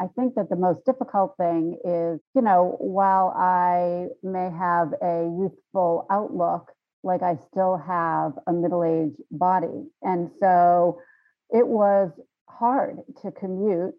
I think that the most difficult thing is, you know, while I may have a youthful outlook, like I still have a middle aged body. And so it was hard to commute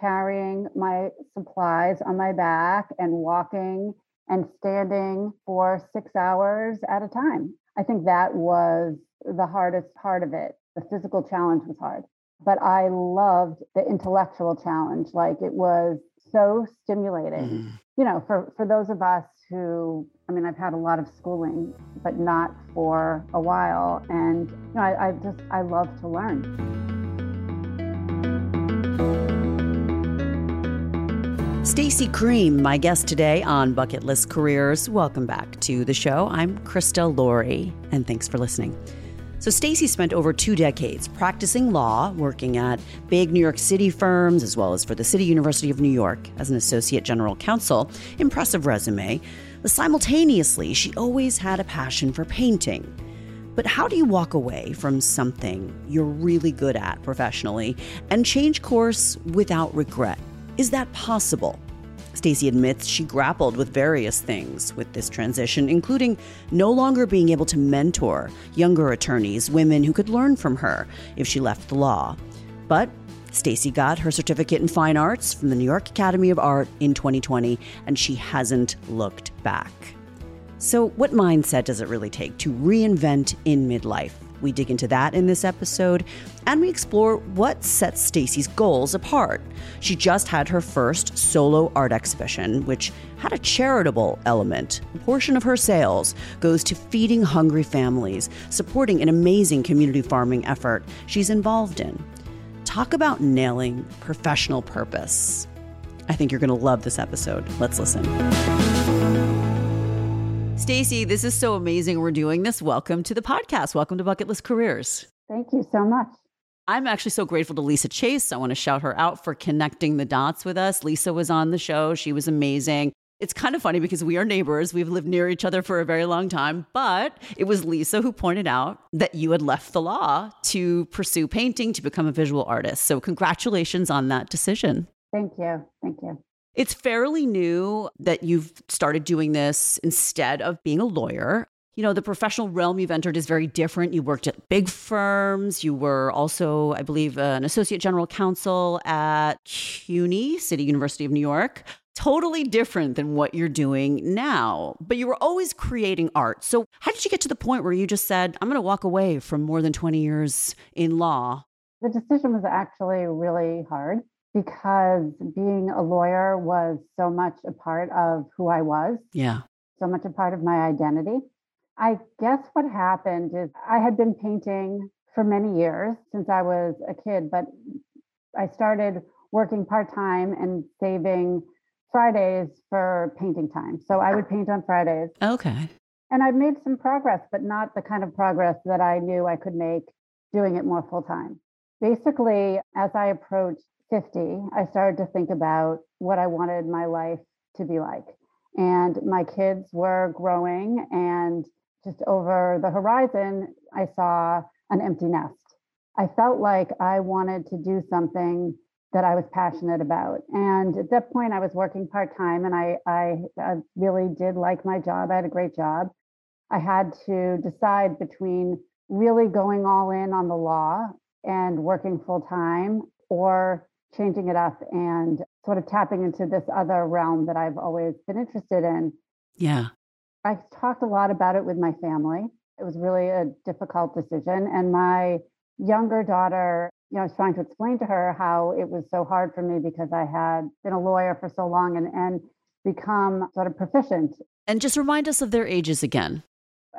carrying my supplies on my back and walking and standing for six hours at a time. I think that was the hardest part of it. The physical challenge was hard, but I loved the intellectual challenge. Like it was so stimulating. Mm. You know, for, for those of us who, I mean, I've had a lot of schooling, but not for a while. And, you know, I, I just, I love to learn. Stacey Creem, my guest today on Bucket List Careers. Welcome back to the show. I'm Krista Laurie, and thanks for listening. So, Stacey spent over two decades practicing law, working at big New York City firms, as well as for the City University of New York as an associate general counsel. Impressive resume. But simultaneously, she always had a passion for painting. But how do you walk away from something you're really good at professionally and change course without regret? Is that possible? Stacey admits she grappled with various things with this transition, including no longer being able to mentor younger attorneys, women who could learn from her if she left the law. But Stacey got her certificate in fine arts from the New York Academy of Art in 2020, and she hasn't looked back. So, what mindset does it really take to reinvent in midlife? We dig into that in this episode, and we explore what sets Stacey's goals apart. She just had her first solo art exhibition, which had a charitable element. A portion of her sales goes to feeding hungry families, supporting an amazing community farming effort she's involved in. Talk about nailing professional purpose. I think you're going to love this episode. Let's listen. Stacey, this is so amazing we're doing this. Welcome to the podcast. Welcome to Bucket List Careers. Thank you so much. I'm actually so grateful to Lisa Chase. I want to shout her out for connecting the dots with us. Lisa was on the show. She was amazing. It's kind of funny because we are neighbors. We've lived near each other for a very long time, but it was Lisa who pointed out that you had left the law to pursue painting, to become a visual artist. So, congratulations on that decision. Thank you. Thank you. It's fairly new that you've started doing this instead of being a lawyer. You know, the professional realm you've entered is very different. You worked at big firms. You were also, I believe, an associate general counsel at CUNY, City University of New York. Totally different than what you're doing now, but you were always creating art. So, how did you get to the point where you just said, I'm going to walk away from more than 20 years in law? The decision was actually really hard because being a lawyer was so much a part of who I was. Yeah. So much a part of my identity. I guess what happened is I had been painting for many years since I was a kid, but I started working part time and saving Fridays for painting time. So I would paint on Fridays. Okay. And I've made some progress, but not the kind of progress that I knew I could make doing it more full time. Basically, as I approached 50, I started to think about what I wanted my life to be like. And my kids were growing, and just over the horizon, I saw an empty nest. I felt like I wanted to do something that I was passionate about. And at that point, I was working part time, and I, I, I really did like my job. I had a great job. I had to decide between really going all in on the law and working full time or changing it up and sort of tapping into this other realm that I've always been interested in. Yeah. I talked a lot about it with my family. It was really a difficult decision. And my younger daughter, you know, I was trying to explain to her how it was so hard for me because I had been a lawyer for so long and, and become sort of proficient. And just remind us of their ages again.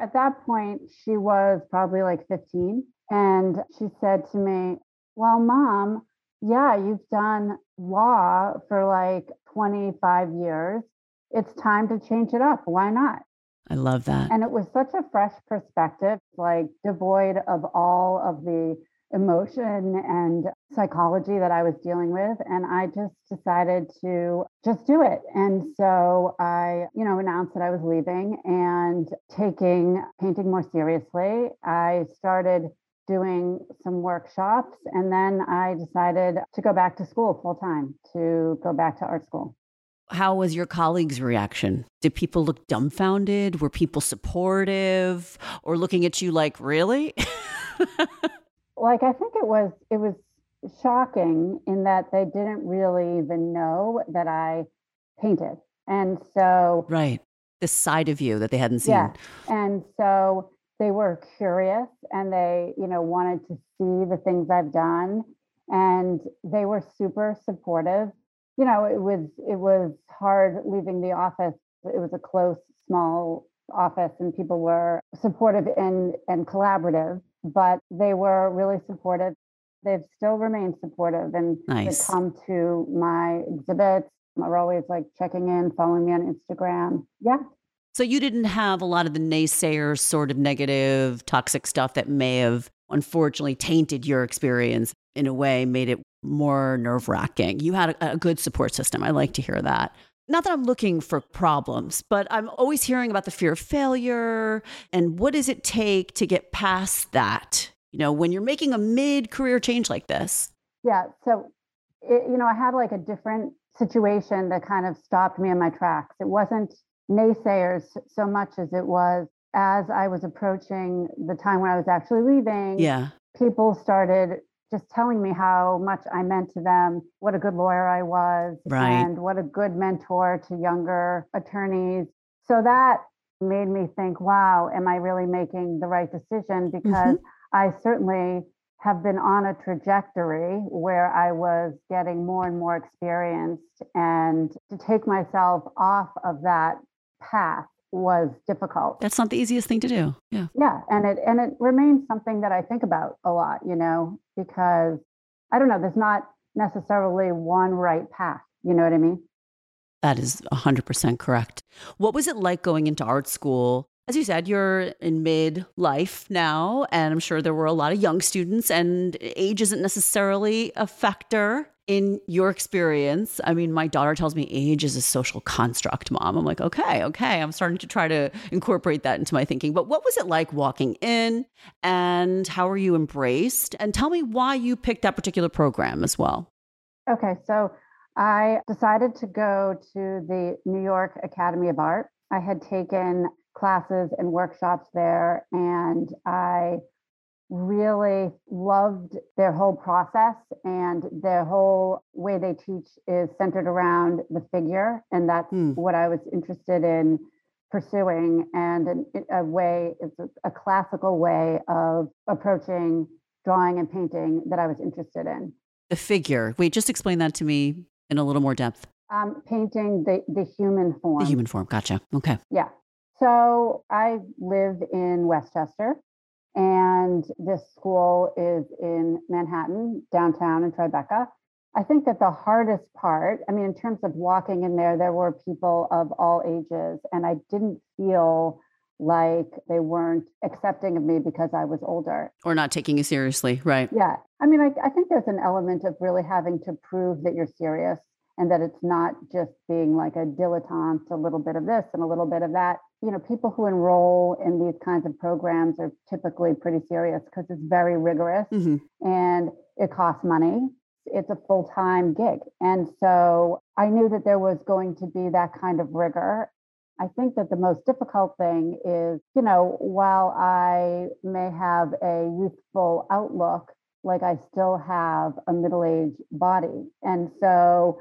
At that point, she was probably like 15. And she said to me, Well, mom, yeah, you've done law for like 25 years. It's time to change it up. Why not? I love that. And it was such a fresh perspective, like devoid of all of the emotion and psychology that I was dealing with. And I just decided to just do it. And so I, you know, announced that I was leaving and taking painting more seriously. I started doing some workshops. And then I decided to go back to school full time, to go back to art school. How was your colleagues' reaction? Did people look dumbfounded? Were people supportive or looking at you like, really? like I think it was it was shocking in that they didn't really even know that I painted. And so Right. This side of you that they hadn't seen. Yeah. And so they were curious and they, you know, wanted to see the things I've done and they were super supportive. You know, it was it was hard leaving the office. It was a close, small office and people were supportive and and collaborative, but they were really supportive. They've still remained supportive and nice. they come to my exhibits. Are always like checking in, following me on Instagram. Yeah, so you didn't have a lot of the naysayers, sort of negative, toxic stuff that may have unfortunately tainted your experience in a way, made it more nerve wracking. You had a, a, good support system. I like to hear that. Not that I'm looking for problems, but I'm always hearing about the fear of failure and what does it take to get past that? You know, when you're making a mid career change like this. Yeah. So, it, you know, I had like a different situation that kind of stopped me in my tracks. It wasn't naysayers so much as it was as I was approaching the time when I was actually leaving. Yeah. People started just telling me how much I meant to them, what a good lawyer I was, right. and what a good mentor to younger attorneys. So that made me think, wow, am I really making the right decision? Because mm-hmm. I certainly have been on a trajectory where I was getting more and more experienced. And to take myself off of that path was difficult. That's not the easiest thing to do. Yeah. Yeah, and it and it remains something that I think about a lot, you know, because I don't know, there's not necessarily one right path, you know what I mean? That is 100% correct. What was it like going into art school? As you said, you're in mid life now, and I'm sure there were a lot of young students, and age isn't necessarily a factor in your experience, I mean, my daughter tells me age is a social construct, mom. I'm like, okay, okay. I'm starting to try to incorporate that into my thinking. But what was it like walking in and how were you embraced? And tell me why you picked that particular program as well. Okay, so I decided to go to the New York Academy of Art. I had taken classes and workshops there, and I really loved their whole process and their whole way they teach is centered around the figure and that's mm. what i was interested in pursuing and an, a way it's a, classical way of approaching drawing and painting that i was interested in. The figure. Wait just explain that to me in a little more depth. Um, painting the, the human form. the human form. Gotcha. Okay. Yeah. So i live in westchester and this school is in Manhattan, downtown in Tribeca. I think that the hardest part, I mean, in terms of walking in there, there were people of all ages, and I didn't feel like they weren't accepting of me because I was older. Or not taking you seriously, right? Yeah. I mean, I, I think there's an element of really having to prove that you're serious and that it's not just being like a dilettante, a little bit of this and a little bit of that you know, people who enroll in these kinds of programs are typically pretty serious because it's very rigorous mm-hmm. and it costs money. It's a full time gig. And so I knew that there was going to be that kind of rigor. I think that the most difficult thing is, you know, while I may have a youthful outlook, like I still have a middle aged body. And so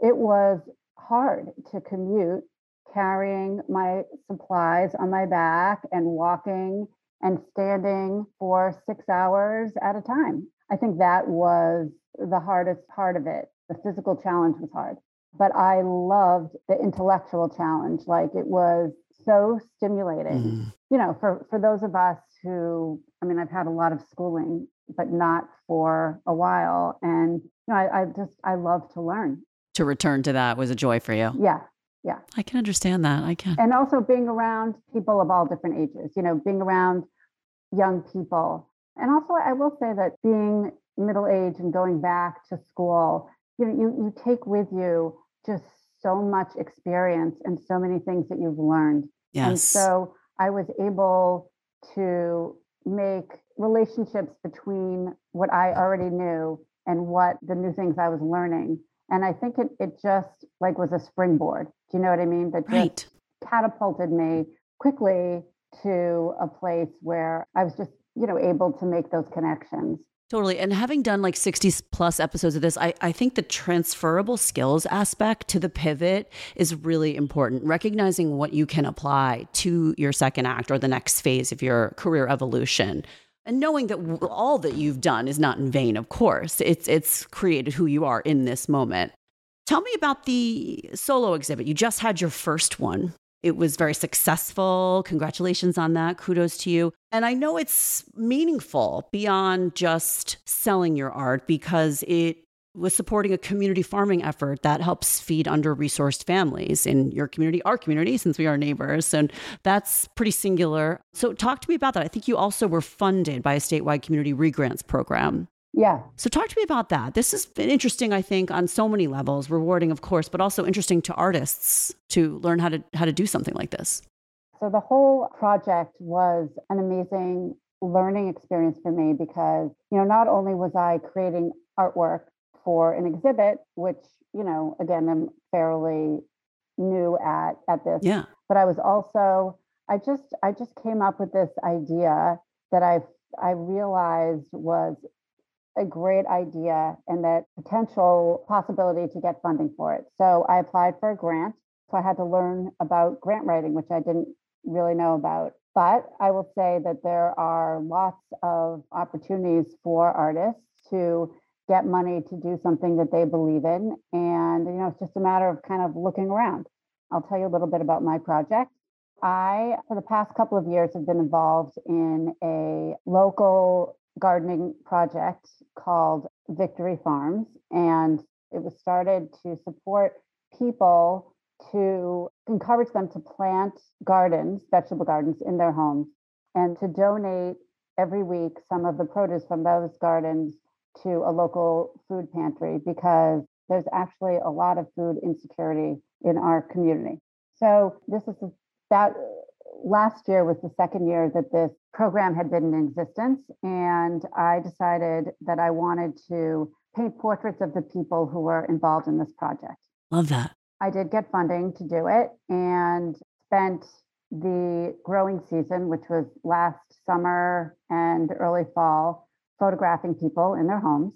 it was hard to commute carrying my supplies on my back and walking and standing for six hours at a time. I think that was the hardest part of it. The physical challenge was hard, but I loved the intellectual challenge. Like it was so stimulating. Mm. You know, for for those of us who, I mean, I've had a lot of schooling, but not for a while, and you know, I, I just I love to learn. To return to that was a joy for you. Yeah, yeah. I can understand that. I can. And also being around people of all different ages, you know, being around young people. And also, I will say that being middle age and going back to school, you know, you, you take with you just so much experience and so many things that you've learned. Yes. And so I was able to make relationships between what I already knew and what the new things I was learning. And I think it it just like was a springboard. Do you know what I mean? That right. just catapulted me quickly to a place where I was just, you know, able to make those connections. Totally. And having done like 60 plus episodes of this, I, I think the transferable skills aspect to the pivot is really important. Recognizing what you can apply to your second act or the next phase of your career evolution. And knowing that all that you've done is not in vain, of course. It's it's created who you are in this moment. Tell me about the solo exhibit. You just had your first one. It was very successful. Congratulations on that. Kudos to you. And I know it's meaningful beyond just selling your art because it was supporting a community farming effort that helps feed under resourced families in your community, our community, since we are neighbors. And that's pretty singular. So, talk to me about that. I think you also were funded by a statewide community regrants program. Yeah. So talk to me about that. This has been interesting, I think, on so many levels, rewarding, of course, but also interesting to artists to learn how to how to do something like this. So the whole project was an amazing learning experience for me because, you know, not only was I creating artwork for an exhibit, which, you know, again, I'm fairly new at at this. Yeah. But I was also I just I just came up with this idea that I I realized was a great idea and that potential possibility to get funding for it. So I applied for a grant. So I had to learn about grant writing, which I didn't really know about. But I will say that there are lots of opportunities for artists to get money to do something that they believe in. And, you know, it's just a matter of kind of looking around. I'll tell you a little bit about my project. I, for the past couple of years, have been involved in a local gardening project called Victory Farms. And it was started to support people to encourage them to plant gardens, vegetable gardens in their homes, and to donate every week some of the produce from those gardens to a local food pantry because there's actually a lot of food insecurity in our community. So this is that last year was the second year that this program had been in existence. And I decided that I wanted to paint portraits of the people who were involved in this project. Love that. I did get funding to do it and spent the growing season, which was last summer and early fall, photographing people in their homes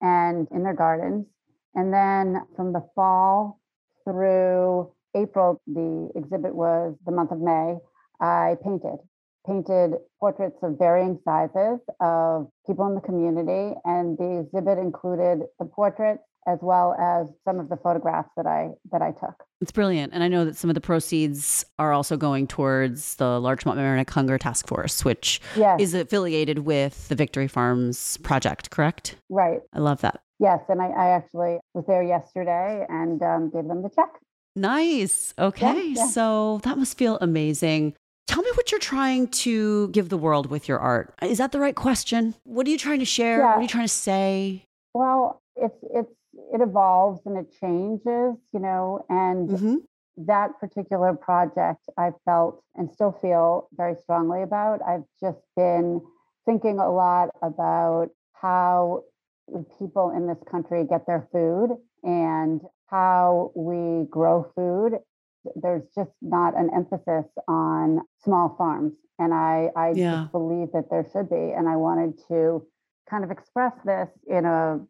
and in their gardens. And then from the fall through April, the exhibit was the month of May. I painted, painted portraits of varying sizes of people in the community, and the exhibit included the portraits as well as some of the photographs that I that I took. It's brilliant, and I know that some of the proceeds are also going towards the Larchmont Mamaroneck Hunger Task Force, which yes. is affiliated with the Victory Farms project. Correct? Right. I love that. Yes, and I, I actually was there yesterday and um, gave them the check. Nice. Okay. Yeah, yeah. So that must feel amazing. Tell me what you're trying to give the world with your art. Is that the right question? What are you trying to share? Yeah. What are you trying to say? Well, it's it's it evolves and it changes, you know, and mm-hmm. that particular project I felt and still feel very strongly about. I've just been thinking a lot about how people in this country get their food and how we grow food there's just not an emphasis on small farms. And I, I yeah. just believe that there should be. And I wanted to kind of express this in a,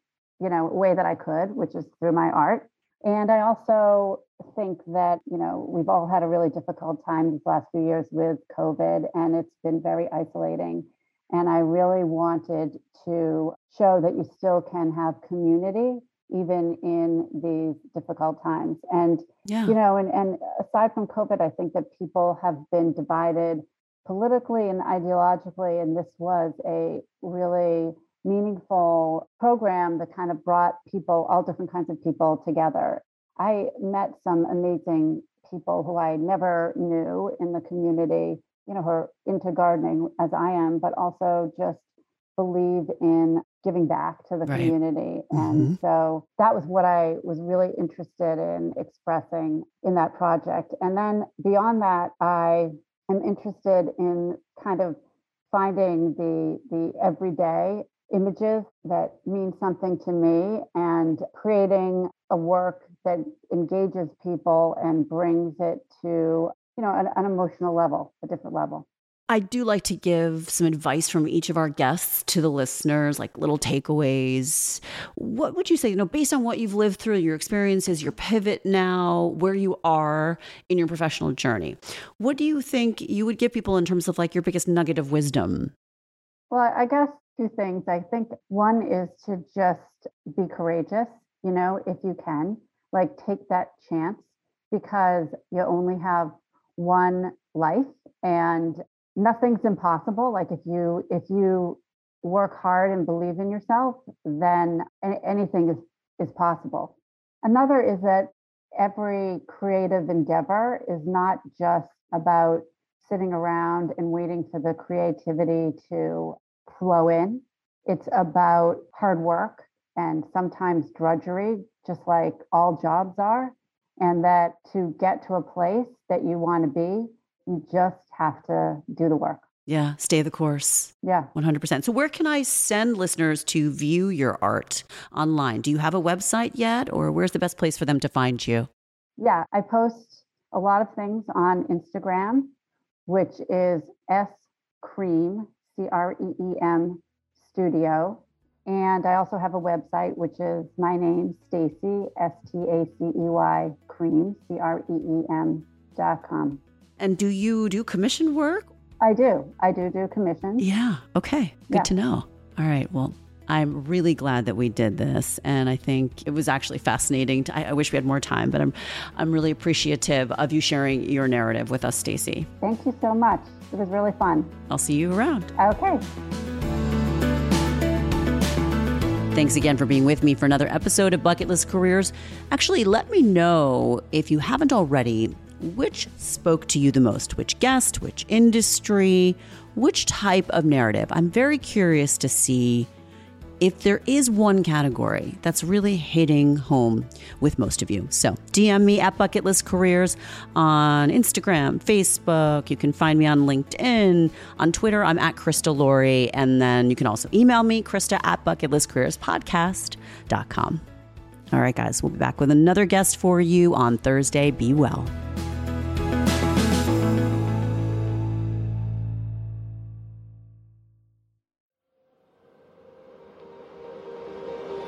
you know, way that I could, which is through my art. And I also think that, you know, we've all had a really difficult time these last few years with COVID, and it's been very isolating. And I really wanted to show that you still can have community even in these difficult times. And yeah. you know, and, and aside from COVID, I think that people have been divided politically and ideologically, and this was a really meaningful program that kind of brought people, all different kinds of people together. I met some amazing people who I never knew in the community, you know, who are into gardening as I am, but also just believe in giving back to the right. community. And mm-hmm. so that was what I was really interested in expressing in that project. And then beyond that, I am interested in kind of finding the the everyday images that mean something to me and creating a work that engages people and brings it to you know an, an emotional level a different level I do like to give some advice from each of our guests to the listeners, like little takeaways. What would you say, you know, based on what you've lived through, your experiences, your pivot now, where you are in your professional journey? What do you think you would give people in terms of like your biggest nugget of wisdom? Well, I guess two things. I think one is to just be courageous, you know, if you can, like take that chance because you only have one life and nothing's impossible. Like if you if you work hard and believe in yourself, then anything is is possible. Another is that every creative endeavor is not just about sitting around and waiting for the creativity to flow in. It's about hard work and sometimes drudgery, just like all jobs are. And that to get to a place that you want to be, you just have to do the work. Yeah, stay the course. Yeah. 100%. So, where can I send listeners to view your art online? Do you have a website yet, or where's the best place for them to find you? Yeah, I post a lot of things on Instagram, which is S Creem, C R E E M Studio. And I also have a website, which is my name, Stacey, S T A C E Y, Creem, C R E E M dot com. And do you do commission work? I do. I do do commissions. Yeah. Okay. Good yeah. to know. All right. Well, I'm really glad that we did this, and I think it was actually fascinating. To, I, I, wish we had more time, but I'm, I'm really appreciative of you sharing your narrative with us, Stacey. Thank you so much. It was really fun. I'll see you around. Okay. Thanks again for being with me for another episode of Bucket List Careers. Actually, let me know if you haven't already which spoke to you the most? Which guest, which industry, which type of narrative? I'm very curious to see if there is one category that's really hitting home with most of you. So DM me at Bucket List Careers on Instagram, Facebook. You can find me on LinkedIn. On Twitter, I'm at Krista Laurie. And then you can also email me, Krista at bucketlistcareerspodcast.com. All right, guys, we'll be back with another guest for you on Thursday. Be well.